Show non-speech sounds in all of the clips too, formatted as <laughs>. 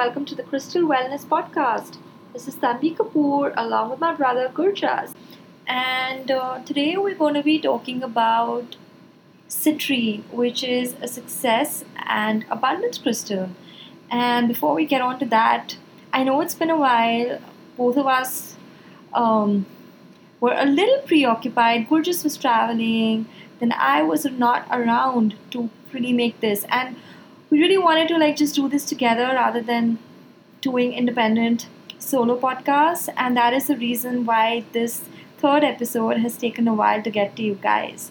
Welcome to the Crystal Wellness Podcast. This is Tanvi Kapur along with my brother Gurjas. And uh, today we're going to be talking about citrine, which is a success and abundance crystal. And before we get on to that, I know it's been a while. Both of us um, were a little preoccupied. Gurjas was traveling, then I was not around to really make this. And we really wanted to like just do this together rather than doing independent solo podcasts and that is the reason why this third episode has taken a while to get to you guys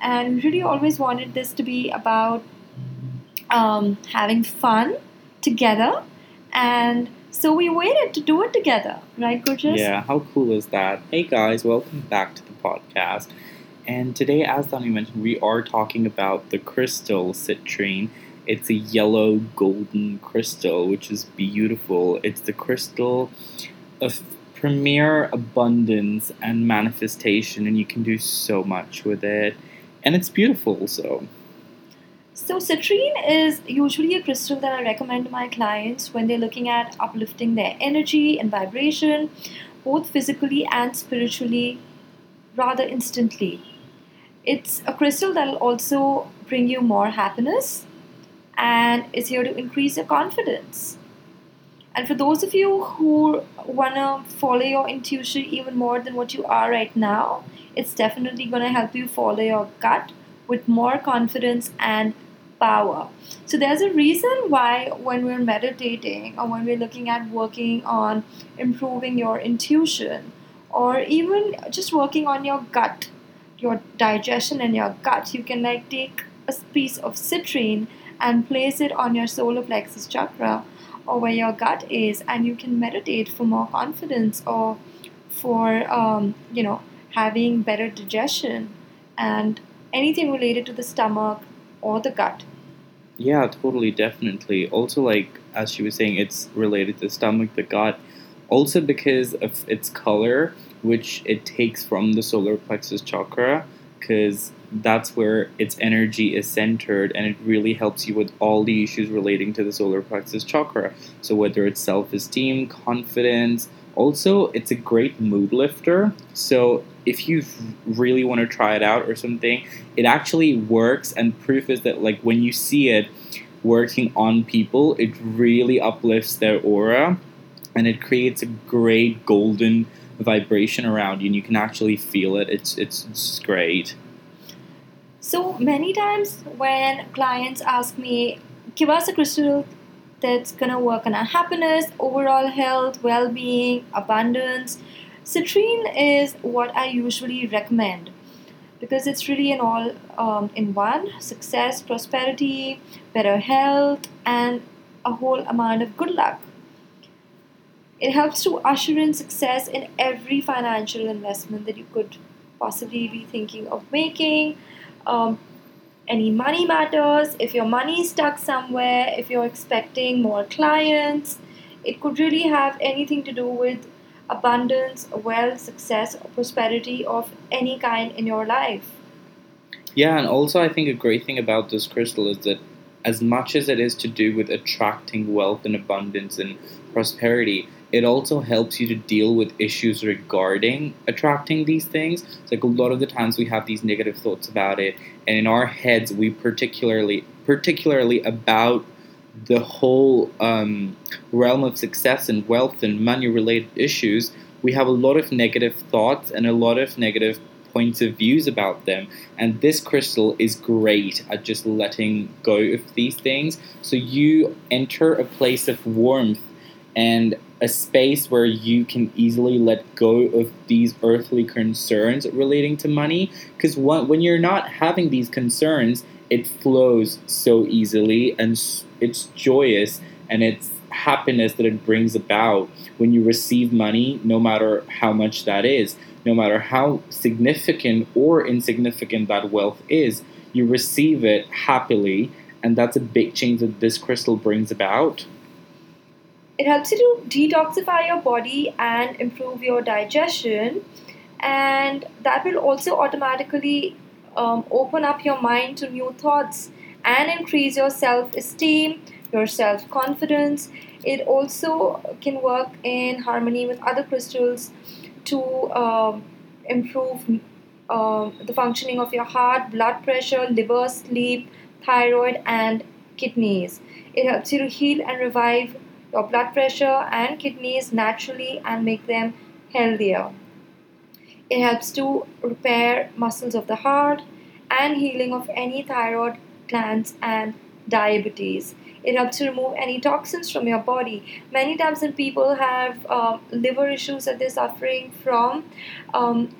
and we really always wanted this to be about um, having fun together and so we waited to do it together right Gurjas? Yeah, how cool is that? Hey guys, welcome back to the podcast. And today, as Dani mentioned, we are talking about the crystal citrine it's a yellow golden crystal, which is beautiful. It's the crystal of premier abundance and manifestation, and you can do so much with it. And it's beautiful, so. So, citrine is usually a crystal that I recommend to my clients when they're looking at uplifting their energy and vibration, both physically and spiritually, rather instantly. It's a crystal that'll also bring you more happiness and is here to increase your confidence. And for those of you who want to follow your intuition even more than what you are right now, it's definitely going to help you follow your gut with more confidence and power. So, there's a reason why when we're meditating or when we're looking at working on improving your intuition or even just working on your gut, your digestion and your gut, you can like take a piece of citrine and place it on your solar plexus chakra or where your gut is and you can meditate for more confidence or for um, you know having better digestion and anything related to the stomach or the gut. Yeah totally definitely. Also like as she was saying it's related to the stomach the gut. Also because of its color which it takes from the solar plexus chakra because that's where its energy is centered and it really helps you with all the issues relating to the solar plexus chakra. So, whether it's self esteem, confidence, also, it's a great mood lifter. So, if you really want to try it out or something, it actually works. And proof is that, like, when you see it working on people, it really uplifts their aura and it creates a great golden vibration around you and you can actually feel it. It's, it's, it's great. So many times when clients ask me, give us a crystal that's gonna work on our happiness, overall health, well being, abundance, citrine is what I usually recommend because it's really an all um, in one success, prosperity, better health, and a whole amount of good luck. It helps to usher in success in every financial investment that you could possibly be thinking of making um, any money matters, if your money is stuck somewhere, if you're expecting more clients, it could really have anything to do with abundance, wealth, success, or prosperity of any kind in your life. Yeah, and also I think a great thing about this crystal is that as much as it is to do with attracting wealth and abundance and prosperity, it also helps you to deal with issues regarding attracting these things. It's like a lot of the times we have these negative thoughts about it, and in our heads we particularly particularly about the whole um, realm of success and wealth and money related issues, we have a lot of negative thoughts and a lot of negative points of views about them. And this crystal is great at just letting go of these things. So you enter a place of warmth and a space where you can easily let go of these earthly concerns relating to money. Because when you're not having these concerns, it flows so easily and it's joyous and it's happiness that it brings about when you receive money, no matter how much that is, no matter how significant or insignificant that wealth is, you receive it happily. And that's a big change that this crystal brings about. It helps you to detoxify your body and improve your digestion, and that will also automatically um, open up your mind to new thoughts and increase your self esteem, your self confidence. It also can work in harmony with other crystals to um improve um, the functioning of your heart, blood pressure, liver, sleep, thyroid, and kidneys. It helps you to heal and revive your blood pressure and kidneys naturally and make them healthier. It helps to repair muscles of the heart and healing of any thyroid glands and diabetes. It helps to remove any toxins from your body. Many times, when people have um, liver issues that they're suffering from, um,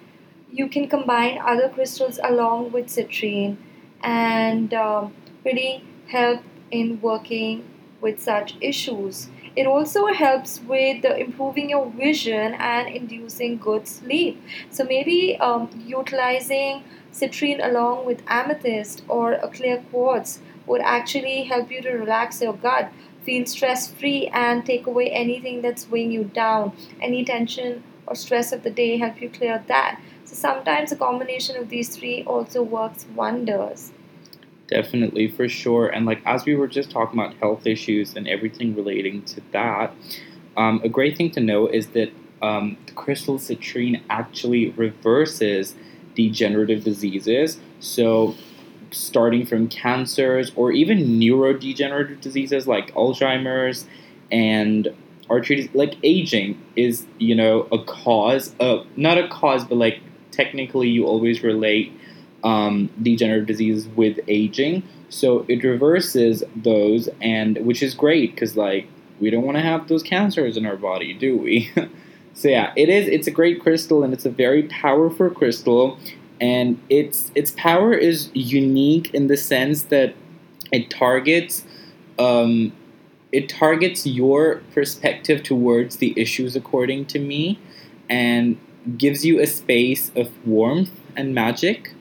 you can combine other crystals along with citrine and um, really help in working with such issues. It also helps with improving your vision and inducing good sleep. So maybe um, utilizing citrine along with amethyst or a clear quartz would actually help you to relax your gut, feel stress free, and take away anything that's weighing you down. Any tension or stress of the day, help you clear that. So sometimes a combination of these three also works wonders. Definitely, for sure. And like as we were just talking about health issues and everything relating to that, um, a great thing to know is that um, the crystal citrine actually reverses degenerative diseases. So, starting from cancers or even neurodegenerative diseases like Alzheimer's and arthritis, like aging is, you know, a cause, of, not a cause, but like technically you always relate um, degenerative disease with aging. So it reverses those, and which is great because like we don't want to have those cancers in our body, do we? <laughs> so yeah, it is. It's a great crystal, and it's a very powerful crystal, and its its power is unique in the sense that it targets. Um, it targets your perspective towards the issues according to me and gives you a space of warmth and magic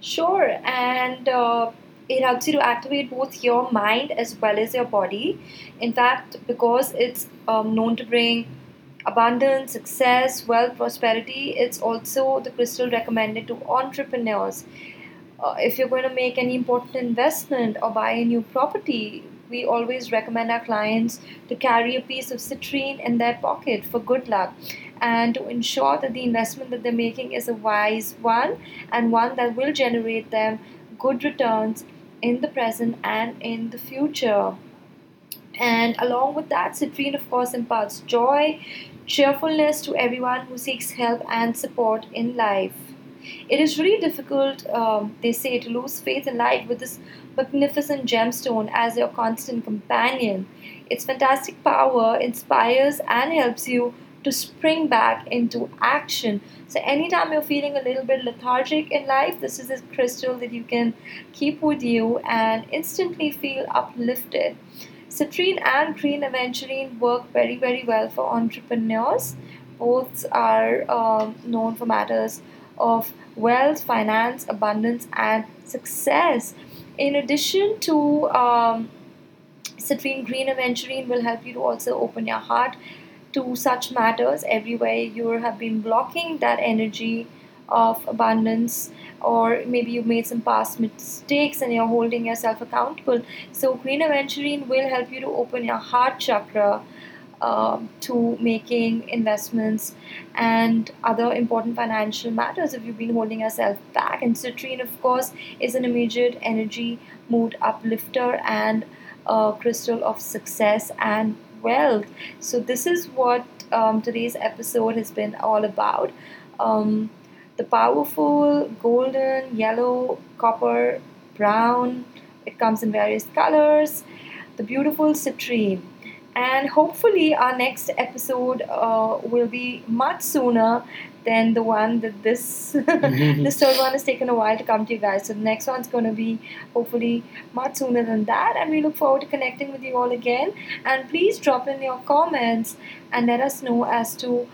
Sure, and uh, it helps you to activate both your mind as well as your body. In fact, because it's um, known to bring abundance, success, wealth, prosperity, it's also the crystal recommended to entrepreneurs. Uh, if you're going to make any important investment or buy a new property, we always recommend our clients to carry a piece of citrine in their pocket for good luck and to ensure that the investment that they're making is a wise one and one that will generate them good returns in the present and in the future. And along with that, citrine, of course, imparts joy, cheerfulness to everyone who seeks help and support in life. It is really difficult, um, they say, to lose faith in life with this magnificent gemstone as your constant companion. Its fantastic power inspires and helps you to spring back into action. So, anytime you're feeling a little bit lethargic in life, this is a crystal that you can keep with you and instantly feel uplifted. Citrine and green aventurine work very, very well for entrepreneurs. Both are um, known for matters of wealth, finance, abundance, and success. In addition to um, citrine, green aventurine will help you to also open your heart to such matters everywhere you have been blocking that energy of abundance or maybe you made some past mistakes and you're holding yourself accountable so green aventurine will help you to open your heart chakra uh, to making investments and other important financial matters if you've been holding yourself back and citrine of course is an immediate energy mood uplifter and a crystal of success and wealth. So, this is what um, today's episode has been all about. Um, the powerful golden, yellow, copper, brown, it comes in various colors, the beautiful citrine. And hopefully, our next episode uh, will be much sooner than the one that this <laughs> this third one has taken a while to come to you guys. So the next one's going to be hopefully much sooner than that, and we look forward to connecting with you all again. And please drop in your comments and let us know as to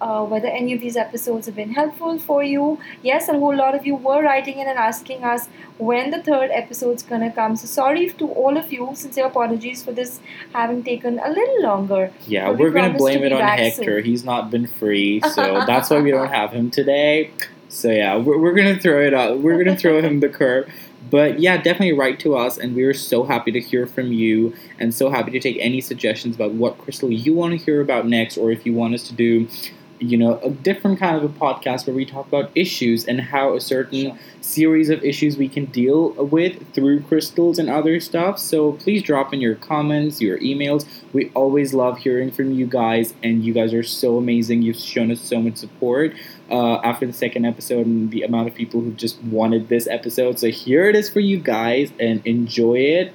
uh, whether any of these episodes have been helpful for you. Yes, a whole lot of you were writing in and asking us when the third episode's gonna come. So sorry to all of you. Sincere apologies for this having taken a little longer. Yeah, we're we gonna blame to it on Hector. Soon. He's not been free, so <laughs> that's why we don't have him today. So yeah, we're, we're gonna throw it out. We're gonna throw him the curve. But yeah, definitely write to us, and we're so happy to hear from you, and so happy to take any suggestions about what crystal you want to hear about next, or if you want us to do, you know, a different kind of a podcast where we talk about issues and how a certain Sure. series of issues we can deal with through crystals and other stuff. So please drop in your comments, your emails. We always love hearing from you guys, and you guys are so amazing. You've shown us so much support uh, after the second episode and the amount of people who just wanted this episode. So here it is for you guys, and enjoy it.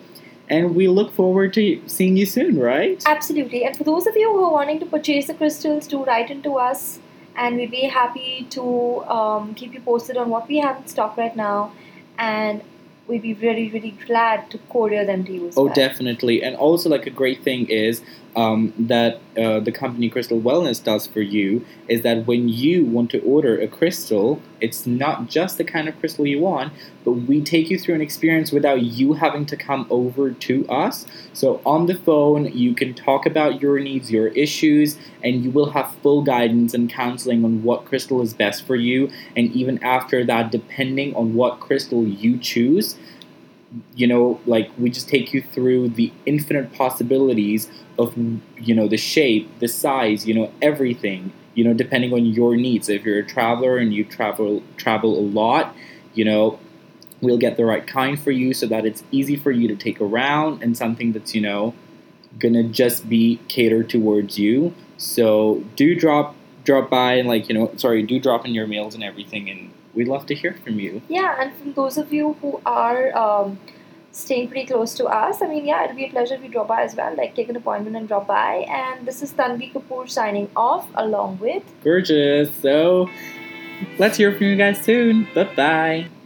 And we look forward to seeing you soon, right? Absolutely. And for those of you who are wanting to purchase the crystals, do write into us, and we'd be happy to um, keep you posted on what we have in stock right now. And we'd be really, really glad to courier them to you as Oh, well. definitely. And also, like, a great thing is um, that uh, the company Crystal Wellness does for you is that when you want to order a crystal, it's not just the kind of crystal you want, but we take you through an experience without you having to come over to us. So, on the phone, you can talk about your needs, your issues, and you will have full guidance and counseling on what crystal is best for you. And even after that, depending on what crystal you choose, you know, like we just take you through the infinite possibilities of, you know, the shape, the size, you know, everything, you know, depending on your needs. If you're a traveler and you travel travel a lot, you know, we'll get the right kind for you so that it's easy for you to take around and something that's, you know, gonna just be catered towards you. So do drop drop by and like, you know, sorry, do drop in your mails and everything and we'd love to hear from you. Yeah, and from those of you who are um, staying pretty close to us, I mean, yeah, it'll be a pleasure if you drop by as well. Like, take an appointment and drop by. And this is Tanvi Kapur signing off, along with Gurjas. So let's hear from you guys soon. Bye bye.